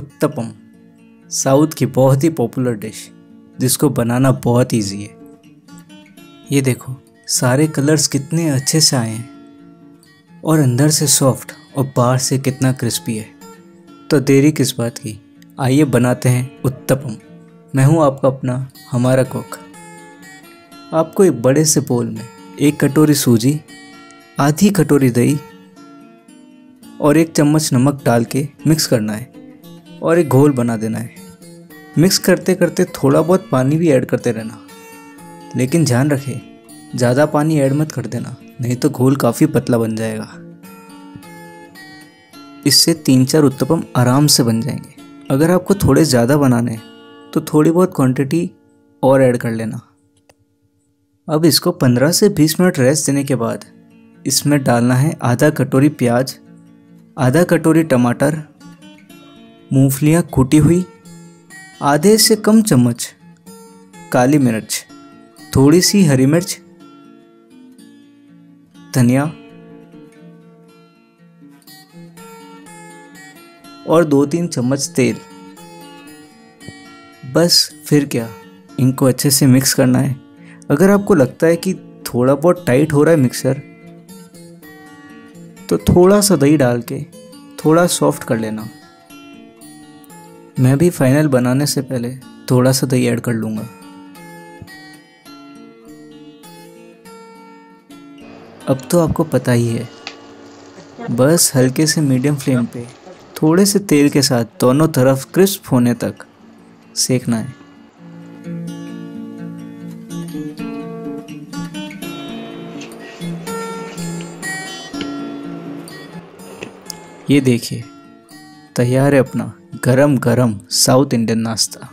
Uttapam. South की बहुत ही popular dish, जिसको बनाना बहुत इजी है। ये देखो, सारे कलर्स कितने अच्छे से आए हैं। और अंदर से सॉफ्ट और बाहर से कितना क्रिस्पी है। तो देरी किस बात की? आइए बनाते हैं उत्तपम। मैं हूँ आपका अपना, हमारा कुक आपको एक बड़े से बोल में एक कटोरी सूजी, आधी कटोरी दही और एक चम्मच नमक डाल के मिक्स करना है। और एक घोल बना देना है। मिक्स करते करते थोड़ा बहुत पानी भी ऐड करते रहना। लेकिन ध्यान रखें, ज़्यादा पानी ऐड मत कर देना, नहीं तो घोल काफ़ी पतला बन जाएगा। इससे तीन चार उत्तपम आराम से बन जाएँगे। अगर आपको थोड़े ज़्यादा बनाने हैं तो थोड़ी बहुत क्वांटिटी और ऐड कर लेना। अब इसको 15 से 20 मिनट रेस्ट देने के बाद, इसमें डालना है आधा कटोरी प्याज, आधा कटोरी टमाटर मूंगफलियाँ कूटी हुई, आधे से कम चम्मच काली मिर्च, थोड़ी सी हरी मिर्च, धनिया और दो तीन चम्मच तेल। बस फिर क्या, इनको अच्छे से मिक्स करना है। अगर आपको लगता है कि थोड़ा बहुत टाइट हो रहा है मिक्सर तो थोड़ा सा दही डाल के, थोड़ा सॉफ्ट कर लेना। मैं भी फाइनल बनाने से पहले थोड़ा सा दही ऐड कर लूँगा। अब तो आपको पता ही है। बस हल्के से मीडियम फ्लेम पे, थोड़े से तेल के साथ दोनों तरफ़ क्रिस्प होने तक सेकना है। ये देखिए तैयार है अपना गरम गरम साउथ इंडियन नाश्ता।